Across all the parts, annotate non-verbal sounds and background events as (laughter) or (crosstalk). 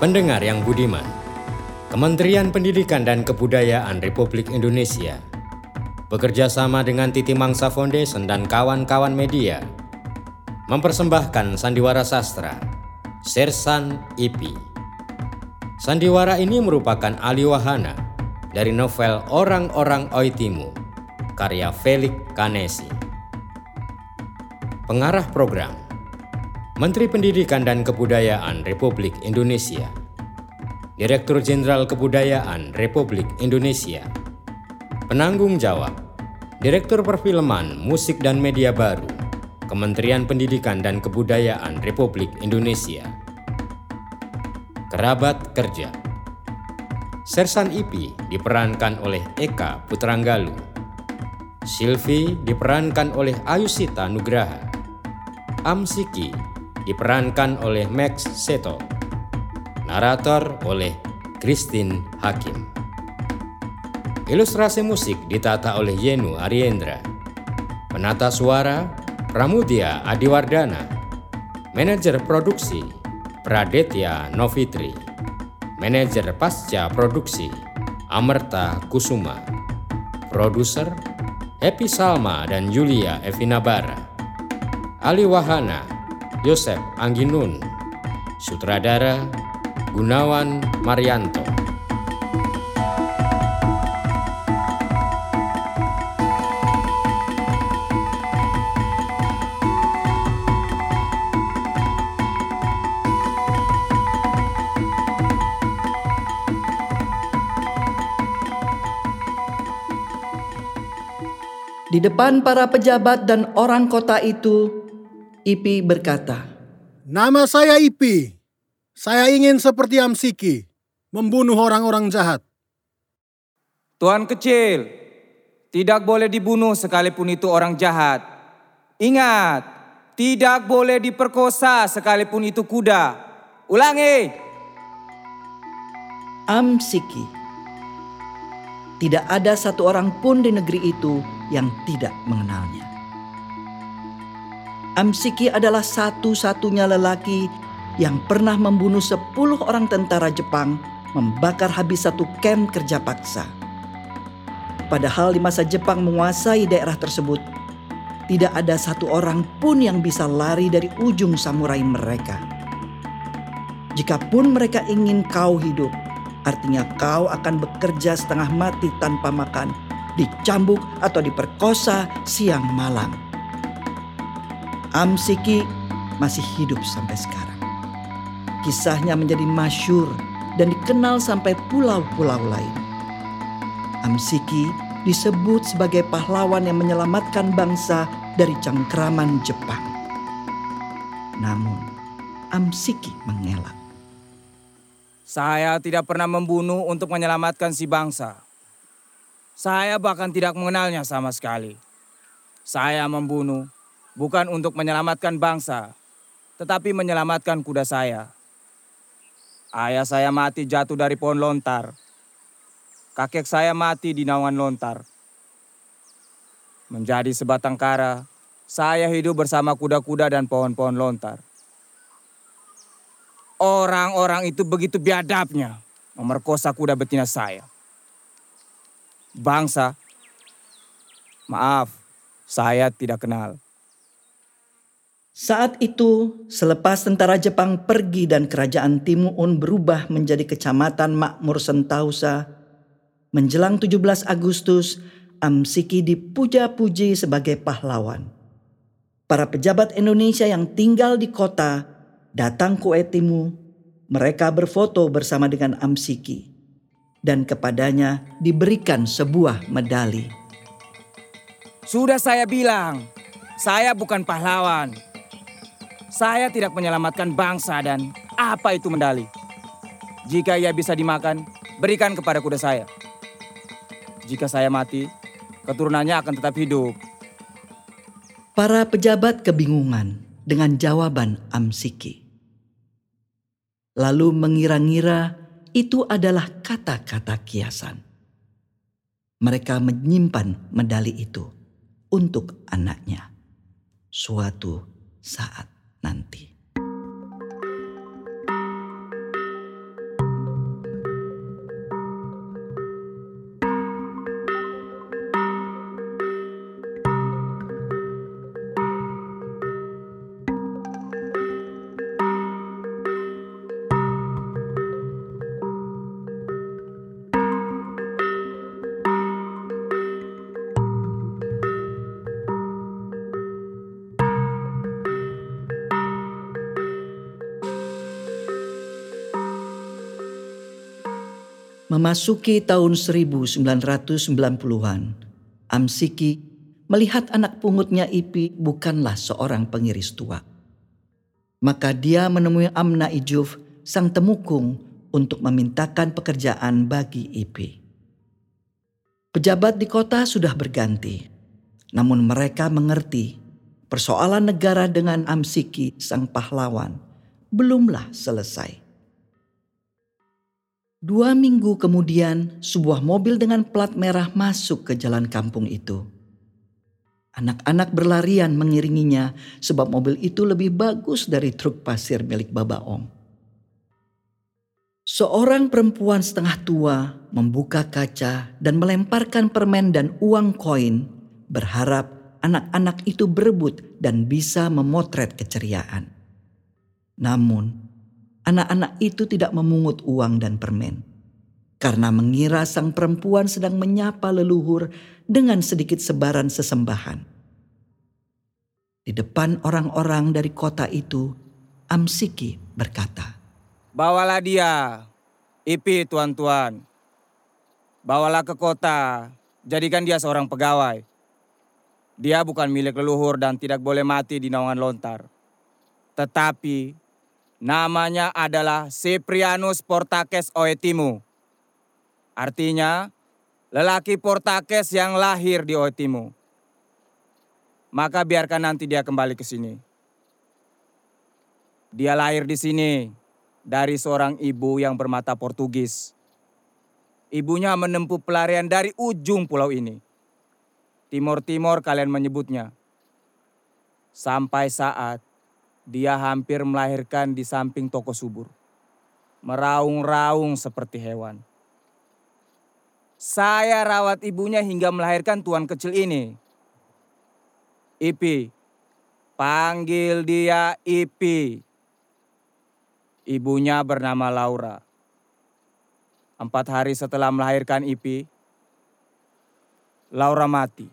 Pendengar yang budiman, Kementerian Pendidikan dan Kebudayaan Republik Indonesia bekerja sama dengan Titi Mangsa Foundation dan kawan-kawan media mempersembahkan sandiwara sastra Sersan Ipi. Sandiwara ini merupakan Ali wahana dari novel Orang-orang Oitimu karya Felix Kanesi. Pengarah program Menteri Pendidikan dan Kebudayaan Republik Indonesia, Direktur Jenderal Kebudayaan Republik Indonesia, Penanggung Jawab, Direktur Perfilman, Musik dan Media Baru, Kementerian Pendidikan dan Kebudayaan Republik Indonesia. Kerabat Kerja Sersan Ipi diperankan oleh Eka Putranggalu. Silvi diperankan oleh Ayusita Nugraha. Amsiki diperankan oleh Max Seto. Narator oleh Christine Hakim. Ilustrasi musik ditata oleh Yenu Ariendra. Penata suara Pramudia Adiwardana. Manajer produksi Pradetya Novitri. Manajer pasca produksi Amerta Kusuma. Produser Happy Salma dan Julia Evina Bara. Ali Wahana Yosep Angginun, Sutradara Gunawan Marianto. Di depan para pejabat dan orang kota itu, Ipi berkata, Nama saya Ipi. Saya ingin seperti Amsiki, membunuh orang-orang jahat. Tuan kecil, tidak boleh dibunuh sekalipun itu orang jahat. Ingat, tidak boleh diperkosa sekalipun itu kuda. Ulangi. Amsiki. Tidak ada satu orang pun di negeri itu yang tidak mengenalnya. Amsiki adalah satu-satunya lelaki yang pernah membunuh sepuluh orang tentara Jepang membakar habis satu camp kerja paksa. Padahal di masa Jepang menguasai daerah tersebut, tidak ada satu orang pun yang bisa lari dari ujung samurai mereka. Jikapun mereka ingin kau hidup, artinya kau akan bekerja setengah mati tanpa makan, dicambuk atau diperkosa siang malam. Amsiki masih hidup sampai sekarang. Kisahnya menjadi masyur dan dikenal sampai pulau-pulau lain. Amsiki disebut sebagai pahlawan yang menyelamatkan bangsa dari cengkraman Jepang. Namun, Amsiki mengelak. Saya tidak pernah membunuh untuk menyelamatkan si bangsa. Saya bahkan tidak mengenalnya sama sekali. Saya membunuh bukan untuk menyelamatkan bangsa, tetapi menyelamatkan kuda saya. Ayah saya mati jatuh dari pohon lontar. Kakek saya mati di naungan lontar. Menjadi sebatang kara, saya hidup bersama kuda-kuda dan pohon-pohon lontar. Orang-orang itu begitu biadabnya memerkosa kuda betina saya. Bangsa, maaf, saya tidak kenal. Saat itu, selepas tentara Jepang pergi dan kerajaan Timuun berubah menjadi kecamatan makmur Sentausa, menjelang 17 Agustus, Amsiki dipuja-puji sebagai pahlawan. Para pejabat Indonesia yang tinggal di kota datang ke Etimu, mereka berfoto bersama dengan Amsiki dan kepadanya diberikan sebuah medali. Sudah saya bilang, saya bukan pahlawan. Saya tidak menyelamatkan bangsa dan apa itu medali. Jika ia bisa dimakan, berikan kepada kuda saya. Jika saya mati, keturunannya akan tetap hidup. Para pejabat kebingungan dengan jawaban Amsiki. Lalu mengira-ngira itu adalah kata-kata kiasan. Mereka menyimpan medali itu untuk anaknya suatu saat nanti. Memasuki tahun 1990-an, Amsiki melihat anak pungutnya Ipi bukanlah seorang pengiris tua. Maka dia menemui Amna Ijuf, sang temukung, untuk memintakan pekerjaan bagi Ipi. Pejabat di kota sudah berganti, namun mereka mengerti persoalan negara dengan Amsiki, sang pahlawan, belumlah selesai. Dua minggu kemudian, sebuah mobil dengan plat merah masuk ke jalan kampung itu. Anak-anak berlarian mengiringinya sebab mobil itu lebih bagus dari truk pasir milik Baba Om. Seorang perempuan setengah tua membuka kaca dan melemparkan permen dan uang koin berharap anak-anak itu berebut dan bisa memotret keceriaan. Namun, anak-anak itu tidak memungut uang dan permen. Karena mengira sang perempuan sedang menyapa leluhur dengan sedikit sebaran sesembahan. Di depan orang-orang dari kota itu, Amsiki berkata, Bawalah dia, Ipi tuan-tuan. Bawalah ke kota, jadikan dia seorang pegawai. Dia bukan milik leluhur dan tidak boleh mati di naungan lontar. Tetapi Namanya adalah Cyprianus Portakes Oetimu. Artinya, lelaki Portakes yang lahir di Oetimu. Maka biarkan nanti dia kembali ke sini. Dia lahir di sini dari seorang ibu yang bermata Portugis. Ibunya menempuh pelarian dari ujung pulau ini. Timur-timur kalian menyebutnya. Sampai saat dia hampir melahirkan di samping toko subur. Meraung-raung seperti hewan. Saya rawat ibunya hingga melahirkan tuan kecil ini. Ipi, panggil dia Ipi. Ibunya bernama Laura. Empat hari setelah melahirkan Ipi, Laura mati.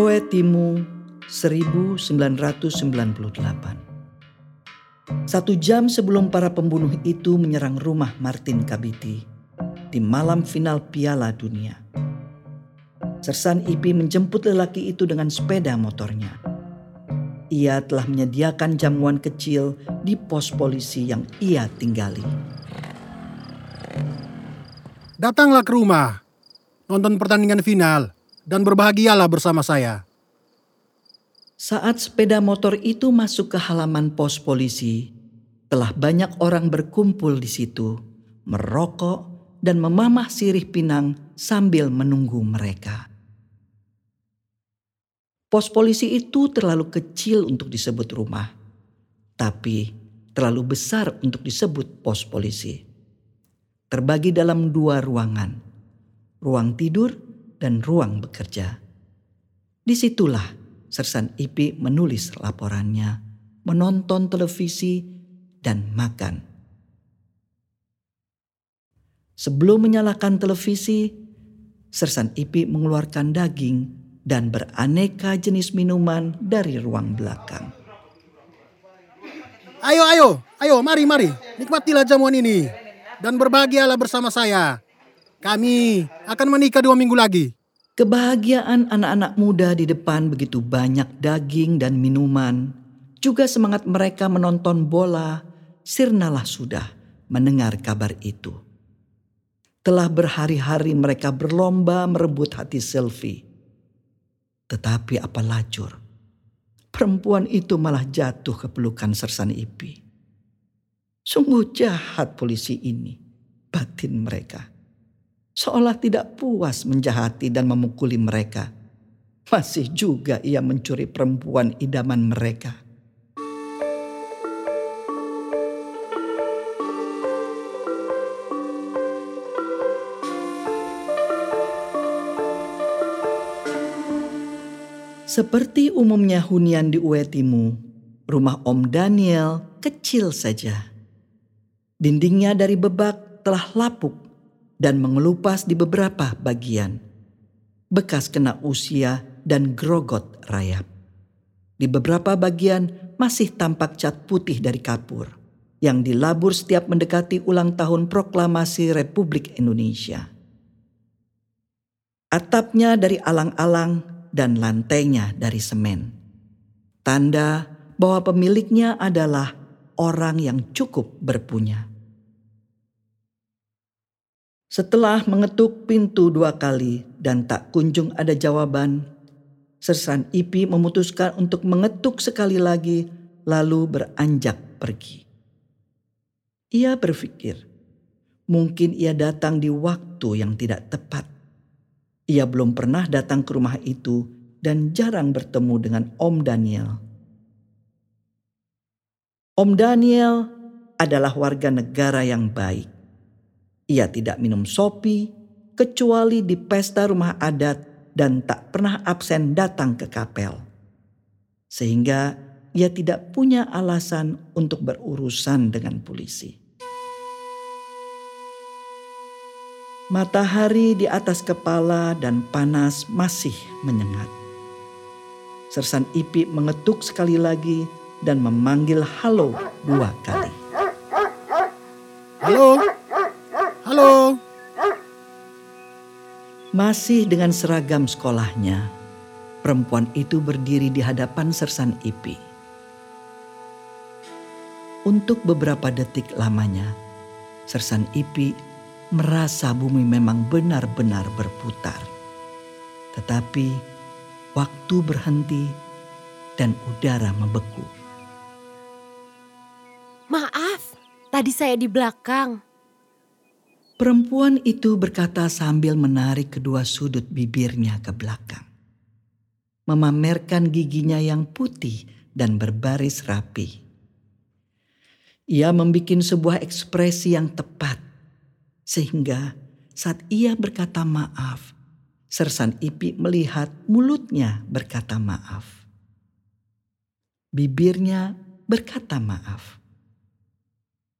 Oetimu 1998. Satu jam sebelum para pembunuh itu menyerang rumah Martin Kabiti di malam final Piala Dunia. Sersan Ipi menjemput lelaki itu dengan sepeda motornya. Ia telah menyediakan jamuan kecil di pos polisi yang ia tinggali. Datanglah ke rumah, nonton pertandingan final, dan berbahagialah bersama saya. Saat sepeda motor itu masuk ke halaman pos polisi, telah banyak orang berkumpul di situ, merokok dan memamah sirih pinang sambil menunggu mereka. Pos polisi itu terlalu kecil untuk disebut rumah, tapi terlalu besar untuk disebut pos polisi. Terbagi dalam dua ruangan, ruang tidur dan ruang bekerja. Di situlah Sersan Ipi menulis laporannya, menonton televisi, dan makan. Sebelum menyalakan televisi, Sersan Ipi mengeluarkan daging dan beraneka jenis minuman dari ruang belakang. Ayo, ayo, ayo, mari, mari. Nikmatilah jamuan ini. Dan berbahagialah bersama saya. Kami akan menikah dua minggu lagi. Kebahagiaan anak-anak muda di depan begitu banyak daging dan minuman, juga semangat mereka menonton bola, sirnalah sudah mendengar kabar itu. Telah berhari-hari mereka berlomba merebut hati Sylvie. Tetapi apa lacur, perempuan itu malah jatuh ke pelukan Sersan Ipi. Sungguh jahat polisi ini, batin mereka seolah tidak puas menjahati dan memukuli mereka. Masih juga ia mencuri perempuan idaman mereka. Seperti umumnya hunian di Uetimu, rumah Om Daniel kecil saja. Dindingnya dari bebak telah lapuk dan mengelupas di beberapa bagian. Bekas kena usia dan grogot rayap. Di beberapa bagian masih tampak cat putih dari kapur yang dilabur setiap mendekati ulang tahun proklamasi Republik Indonesia. Atapnya dari alang-alang dan lantainya dari semen. Tanda bahwa pemiliknya adalah orang yang cukup berpunya. Setelah mengetuk pintu dua kali dan tak kunjung ada jawaban, Sersan Ipi memutuskan untuk mengetuk sekali lagi lalu beranjak pergi. Ia berpikir, mungkin ia datang di waktu yang tidak tepat. Ia belum pernah datang ke rumah itu dan jarang bertemu dengan Om Daniel. Om Daniel adalah warga negara yang baik. Ia tidak minum sopi kecuali di pesta rumah adat dan tak pernah absen datang ke kapel. Sehingga ia tidak punya alasan untuk berurusan dengan polisi. Matahari di atas kepala dan panas masih menyengat. Sersan Ipi mengetuk sekali lagi dan memanggil halo dua kali. Halo? Halo? Masih dengan seragam sekolahnya, perempuan itu berdiri di hadapan Sersan Ipi. Untuk beberapa detik lamanya, Sersan Ipi merasa bumi memang benar-benar berputar. Tetapi waktu berhenti dan udara membeku. Maaf, tadi saya di belakang. Perempuan itu berkata sambil menarik kedua sudut bibirnya ke belakang. Memamerkan giginya yang putih dan berbaris rapi. Ia membuat sebuah ekspresi yang tepat. Sehingga saat ia berkata maaf, Sersan Ipi melihat mulutnya berkata maaf. Bibirnya berkata maaf.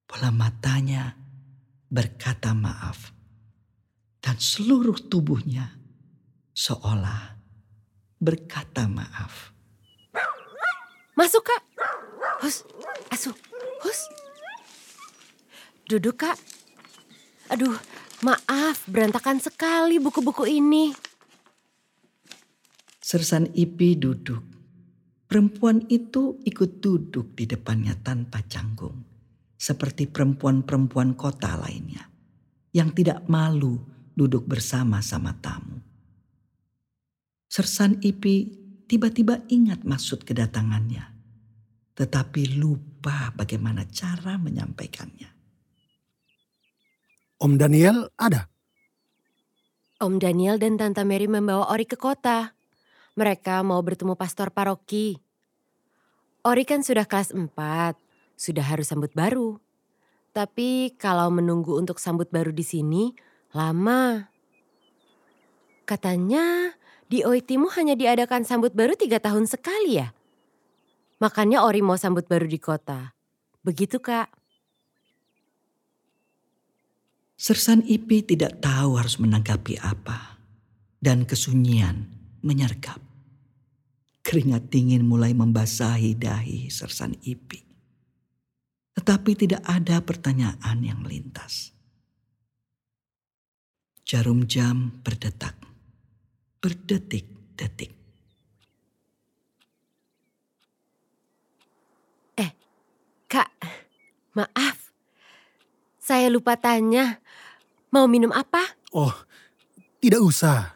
Bola matanya berkata maaf, dan seluruh tubuhnya seolah berkata maaf. Masuk kak. Hus, asuh, hus. Duduk kak. Aduh, maaf berantakan sekali buku-buku ini. Sersan Ipi duduk. Perempuan itu ikut duduk di depannya tanpa canggung seperti perempuan-perempuan kota lainnya yang tidak malu duduk bersama-sama tamu. Sersan Ipi tiba-tiba ingat maksud kedatangannya, tetapi lupa bagaimana cara menyampaikannya. Om Daniel ada? Om Daniel dan Tante Mary membawa Ori ke kota. Mereka mau bertemu pastor paroki. Ori kan sudah kelas 4 sudah harus sambut baru. Tapi kalau menunggu untuk sambut baru di sini, lama. Katanya di Oitimu hanya diadakan sambut baru tiga tahun sekali ya? Makanya Ori mau sambut baru di kota. Begitu kak. Sersan Ipi tidak tahu harus menanggapi apa. Dan kesunyian menyergap. Keringat dingin mulai membasahi dahi Sersan Ipi. Tetapi tidak ada pertanyaan yang melintas. Jarum jam berdetak, berdetik-detik. Eh, Kak, maaf. Saya lupa tanya, mau minum apa? Oh, tidak usah.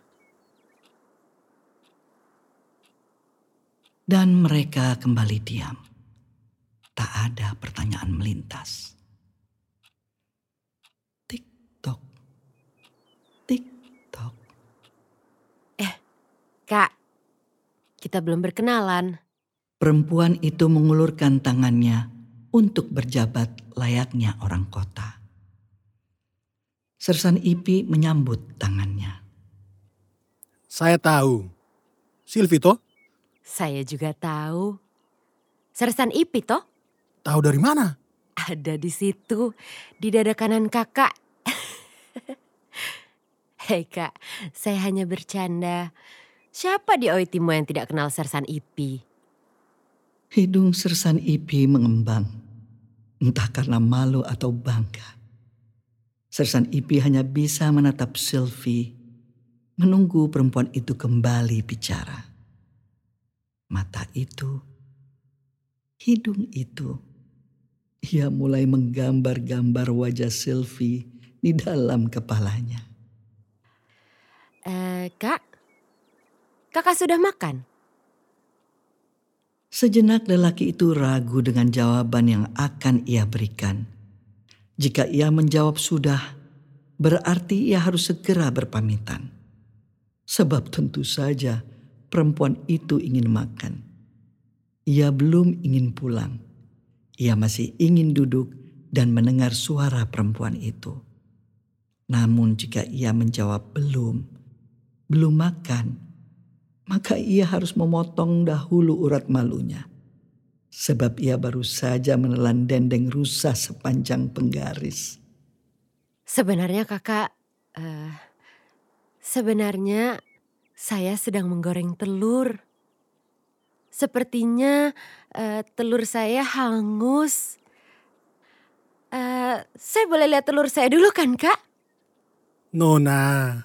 Dan mereka kembali diam. Tak ada pertanyaan melintas. Tik-tok, tik-tok. Eh, Kak, kita belum berkenalan. Perempuan itu mengulurkan tangannya untuk berjabat layaknya orang kota. Sersan Ipi menyambut tangannya. Saya tahu. Silvito, Saya juga tahu. Sersan Ipi toh? Tahu dari mana? Ada di situ, di dada kanan kakak. (laughs) Hei kak, saya hanya bercanda. Siapa di Oitimu yang tidak kenal Sersan Ipi? Hidung Sersan Ipi mengembang, entah karena malu atau bangga. Sersan Ipi hanya bisa menatap Sylvie, menunggu perempuan itu kembali bicara. Mata itu, hidung itu, ia mulai menggambar-gambar wajah Sylvie di dalam kepalanya. Eh, kak, kakak sudah makan? Sejenak lelaki itu ragu dengan jawaban yang akan ia berikan. Jika ia menjawab sudah, berarti ia harus segera berpamitan. Sebab tentu saja perempuan itu ingin makan. Ia belum ingin pulang. Ia masih ingin duduk dan mendengar suara perempuan itu. Namun jika ia menjawab belum, belum makan, maka ia harus memotong dahulu urat malunya. Sebab ia baru saja menelan dendeng rusa sepanjang penggaris. Sebenarnya kakak, uh, sebenarnya saya sedang menggoreng telur. Sepertinya uh, telur saya hangus. Uh, saya boleh lihat telur saya dulu kan kak? Nona,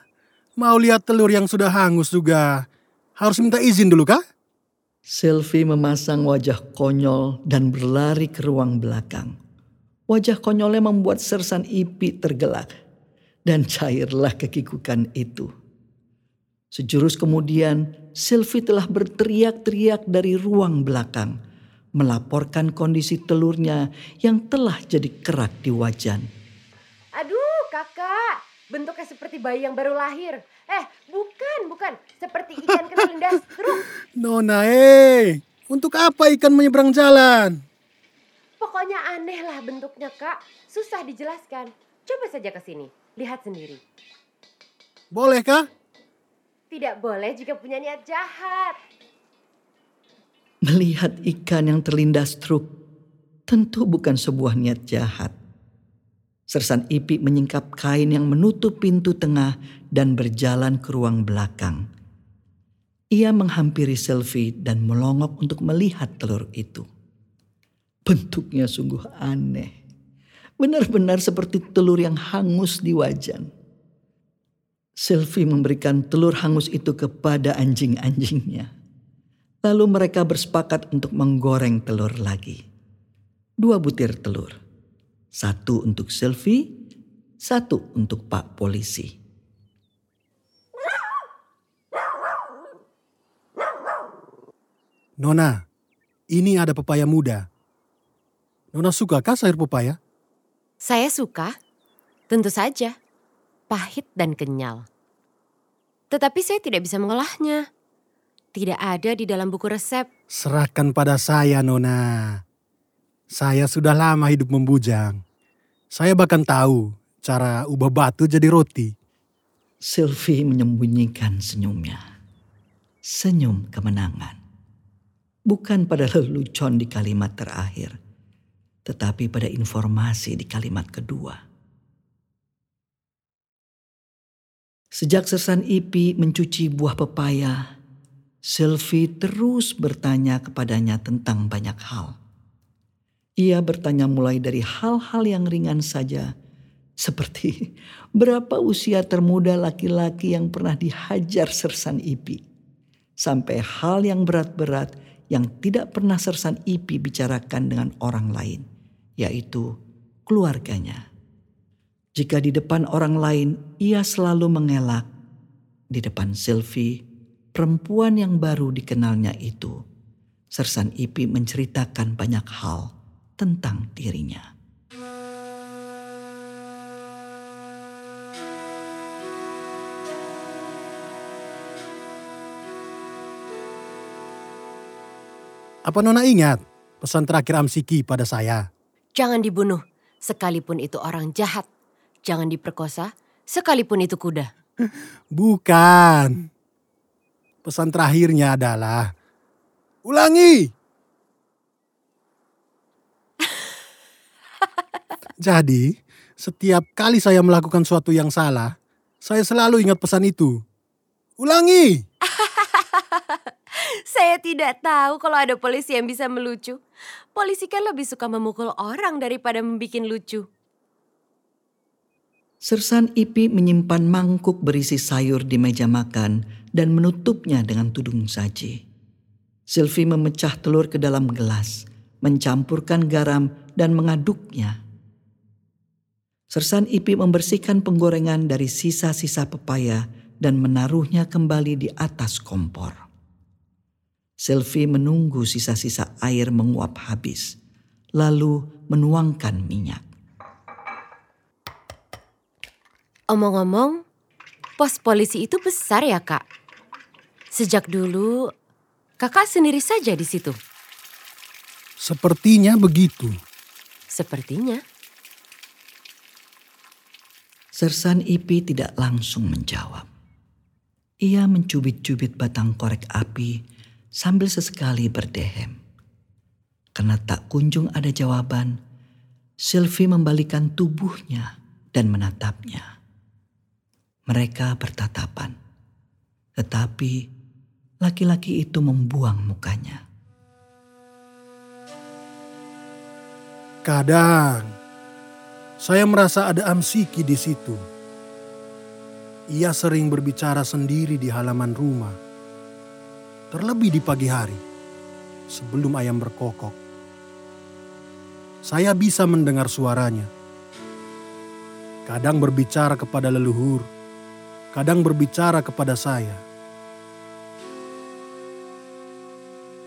Mau lihat telur yang sudah hangus juga. Harus minta izin dulu kah? Sylvie memasang wajah konyol dan berlari ke ruang belakang. Wajah konyolnya membuat Sersan Ipi tergelak. Dan cairlah kekikukan itu. Sejurus kemudian, Sylvie telah berteriak-teriak dari ruang belakang. Melaporkan kondisi telurnya yang telah jadi kerak di wajan. Aduh kakak, bentuknya seperti bayi yang baru lahir. Eh, bukan, bukan. Seperti ikan kelindas truk. Nona, eh. Untuk apa ikan menyeberang jalan? Pokoknya aneh lah bentuknya, Kak. Susah dijelaskan. Coba saja ke sini. Lihat sendiri. Boleh kah? Tidak boleh jika punya niat jahat. Melihat ikan yang terlindas truk tentu bukan sebuah niat jahat. Sersan Ipi menyingkap kain yang menutup pintu tengah dan berjalan ke ruang belakang. Ia menghampiri Selfie dan melongok untuk melihat telur itu. Bentuknya sungguh aneh. Benar-benar seperti telur yang hangus di wajan. Selfie memberikan telur hangus itu kepada anjing-anjingnya. Lalu mereka bersepakat untuk menggoreng telur lagi. Dua butir telur satu untuk Sylvie, satu untuk Pak Polisi. Nona, ini ada pepaya muda. Nona sukakah sayur pepaya? Saya suka, tentu saja. Pahit dan kenyal. Tetapi saya tidak bisa mengolahnya. Tidak ada di dalam buku resep. Serahkan pada saya, Nona. Saya sudah lama hidup membujang. Saya bahkan tahu cara ubah batu jadi roti. Sylvie menyembunyikan senyumnya. Senyum kemenangan. Bukan pada lelucon di kalimat terakhir, tetapi pada informasi di kalimat kedua. Sejak Sersan Ipi mencuci buah pepaya, Sylvie terus bertanya kepadanya tentang banyak hal. Ia bertanya mulai dari hal-hal yang ringan saja, seperti (laughs) berapa usia termuda laki-laki yang pernah dihajar sersan IPI, sampai hal yang berat-berat yang tidak pernah sersan IPI bicarakan dengan orang lain, yaitu keluarganya. Jika di depan orang lain ia selalu mengelak, di depan Sylvie, perempuan yang baru dikenalnya itu, Sersan Ipi menceritakan banyak hal tentang dirinya. Apa Nona ingat pesan terakhir Amsiki pada saya? Jangan dibunuh, sekalipun itu orang jahat. Jangan diperkosa, sekalipun itu kuda. Bukan. Pesan terakhirnya adalah, ulangi, (laughs) Jadi, setiap kali saya melakukan suatu yang salah, Saya selalu ingat pesan itu. Ulangi! (laughs) Saya tidak tahu kalau ada polisi yang bisa melucu. Polisi kan lebih suka memukul orang daripada membuat lucu. Sersan Ipi menyimpan mangkuk berisi sayur di meja makan dan menutupnya dengan tudung saji. Sylvie memecah telur ke dalam gelas, mencampurkan garam dan mengaduknya. Sersan Ipi membersihkan penggorengan dari sisa-sisa pepaya dan menaruhnya kembali di atas kompor. Sylvie menunggu sisa-sisa air menguap habis, lalu menuangkan minyak. Omong-omong, pos polisi itu besar ya kak? Sejak dulu, kakak sendiri saja di situ. Sepertinya begitu. Sepertinya. Sersan Ipi tidak langsung menjawab. Ia mencubit-cubit batang korek api sambil sesekali berdehem. Karena tak kunjung ada jawaban, Sylvie membalikan tubuhnya dan menatapnya. Mereka bertatapan. Tetapi laki-laki itu membuang mukanya. Kadang saya merasa ada Amsiki di situ. Ia sering berbicara sendiri di halaman rumah. Terlebih di pagi hari, sebelum ayam berkokok. Saya bisa mendengar suaranya. Kadang berbicara kepada leluhur, kadang berbicara kepada saya.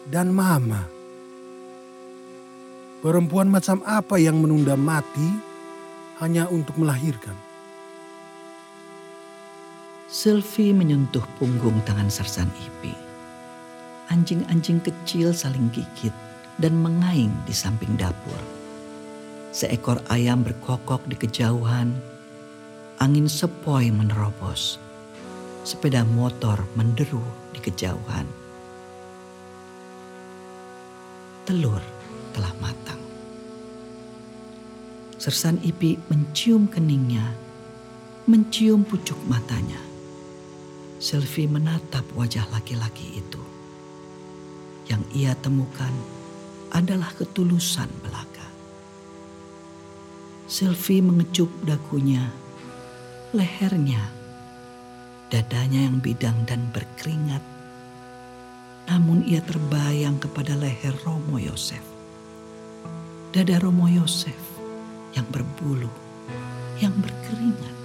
Dan mama, perempuan macam apa yang menunda mati hanya untuk melahirkan? Sylvie menyentuh punggung tangan Sersan Ipi. Anjing-anjing kecil saling gigit dan mengaing di samping dapur. Seekor ayam berkokok di kejauhan angin sepoi menerobos. Sepeda motor menderu di kejauhan. Telur telah matang. Sersan Ipi mencium keningnya, mencium pucuk matanya. Sylvie menatap wajah laki-laki itu. Yang ia temukan adalah ketulusan belaka. Sylvie mengecup dagunya lehernya, dadanya yang bidang dan berkeringat. Namun ia terbayang kepada leher Romo Yosef. Dada Romo Yosef yang berbulu, yang berkeringat.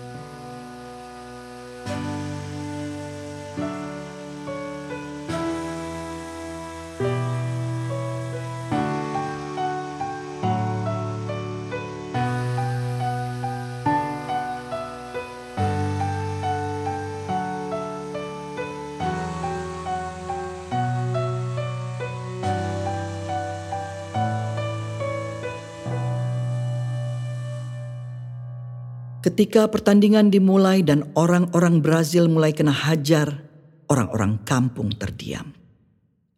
Ketika pertandingan dimulai dan orang-orang Brazil mulai kena hajar, orang-orang kampung terdiam.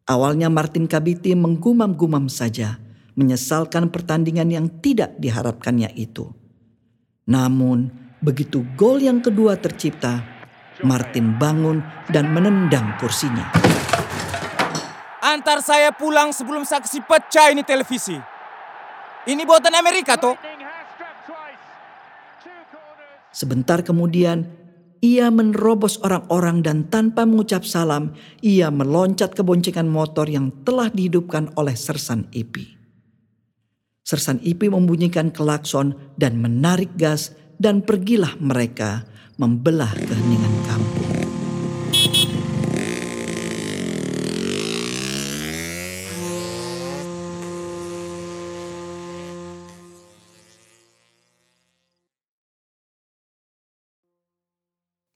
Awalnya Martin Kabiti menggumam-gumam saja, menyesalkan pertandingan yang tidak diharapkannya itu. Namun, begitu gol yang kedua tercipta, Martin bangun dan menendang kursinya. Antar saya pulang sebelum saksi pecah ini televisi. Ini buatan Amerika toh? Sebentar kemudian, ia menerobos orang-orang dan tanpa mengucap salam, ia meloncat ke boncengan motor yang telah dihidupkan oleh Sersan Ipi. Sersan Ipi membunyikan klakson dan menarik gas dan pergilah mereka membelah keheningan kampung.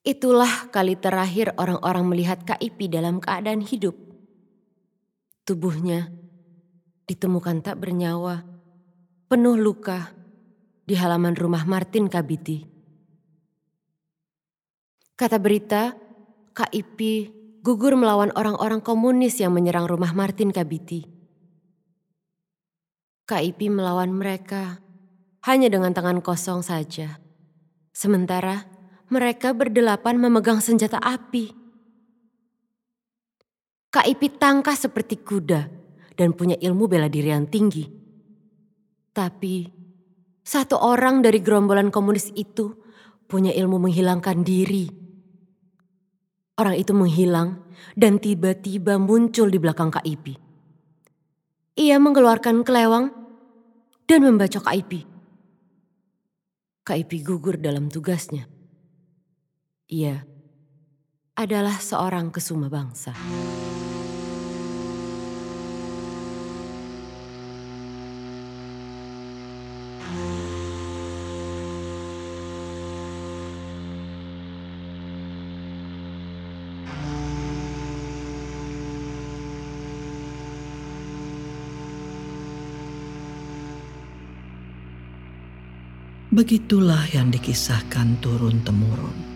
Itulah kali terakhir orang-orang melihat KIP dalam keadaan hidup. Tubuhnya ditemukan tak bernyawa, penuh luka di halaman rumah Martin Kabiti. Kata berita, KIP gugur melawan orang-orang komunis yang menyerang rumah Martin Kabiti. KIP melawan mereka hanya dengan tangan kosong saja. Sementara Mereka berdelapan memegang senjata api. Kak Ipi tangkas seperti kuda dan punya ilmu bela diri yang tinggi. Tapi satu orang dari gerombolan komunis itu punya ilmu menghilangkan diri. Orang itu menghilang dan tiba-tiba muncul di belakang Kak Ipi. Ia mengeluarkan kelewang dan membacok Kak Ipi. Kak Ipi gugur dalam tugasnya. Ia adalah seorang kesuma bangsa. Begitulah yang dikisahkan turun-temurun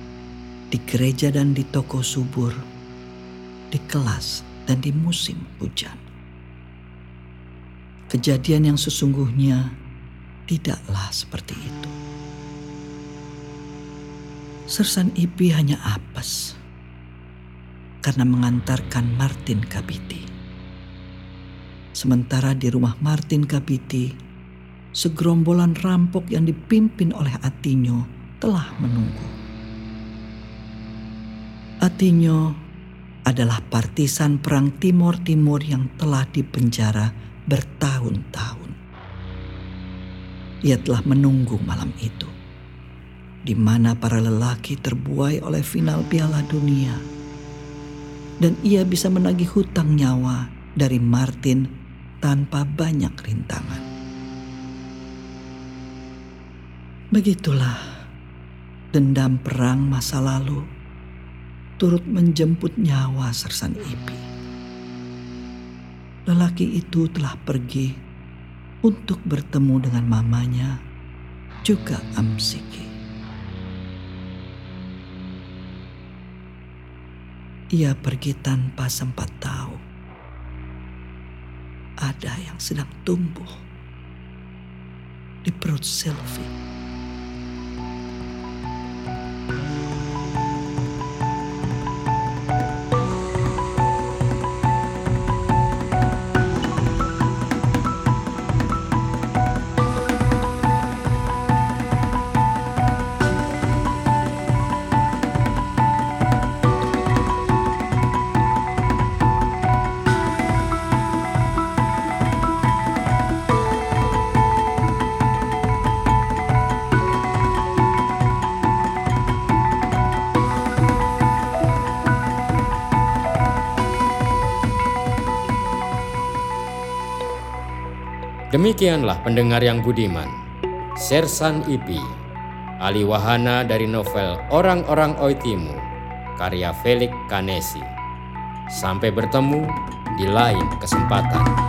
di gereja dan di toko subur, di kelas dan di musim hujan. Kejadian yang sesungguhnya tidaklah seperti itu. Sersan Ipi hanya apes karena mengantarkan Martin Kabiti. Sementara di rumah Martin Kabiti, segerombolan rampok yang dipimpin oleh Atinyo telah menunggu. Atinyo adalah partisan perang Timur Timur yang telah dipenjara bertahun-tahun. Ia telah menunggu malam itu, di mana para lelaki terbuai oleh final Piala Dunia, dan ia bisa menagih hutang nyawa dari Martin tanpa banyak rintangan. Begitulah dendam perang masa lalu turut menjemput nyawa Sersan Ipi. Lelaki itu telah pergi untuk bertemu dengan mamanya, juga Amsiki. Ia pergi tanpa sempat tahu ada yang sedang tumbuh di perut Sylvie. Demikianlah pendengar yang budiman, Sersan Ipi, Ali Wahana dari novel Orang-orang Oitimu, karya Felix Kanesi. Sampai bertemu di lain kesempatan.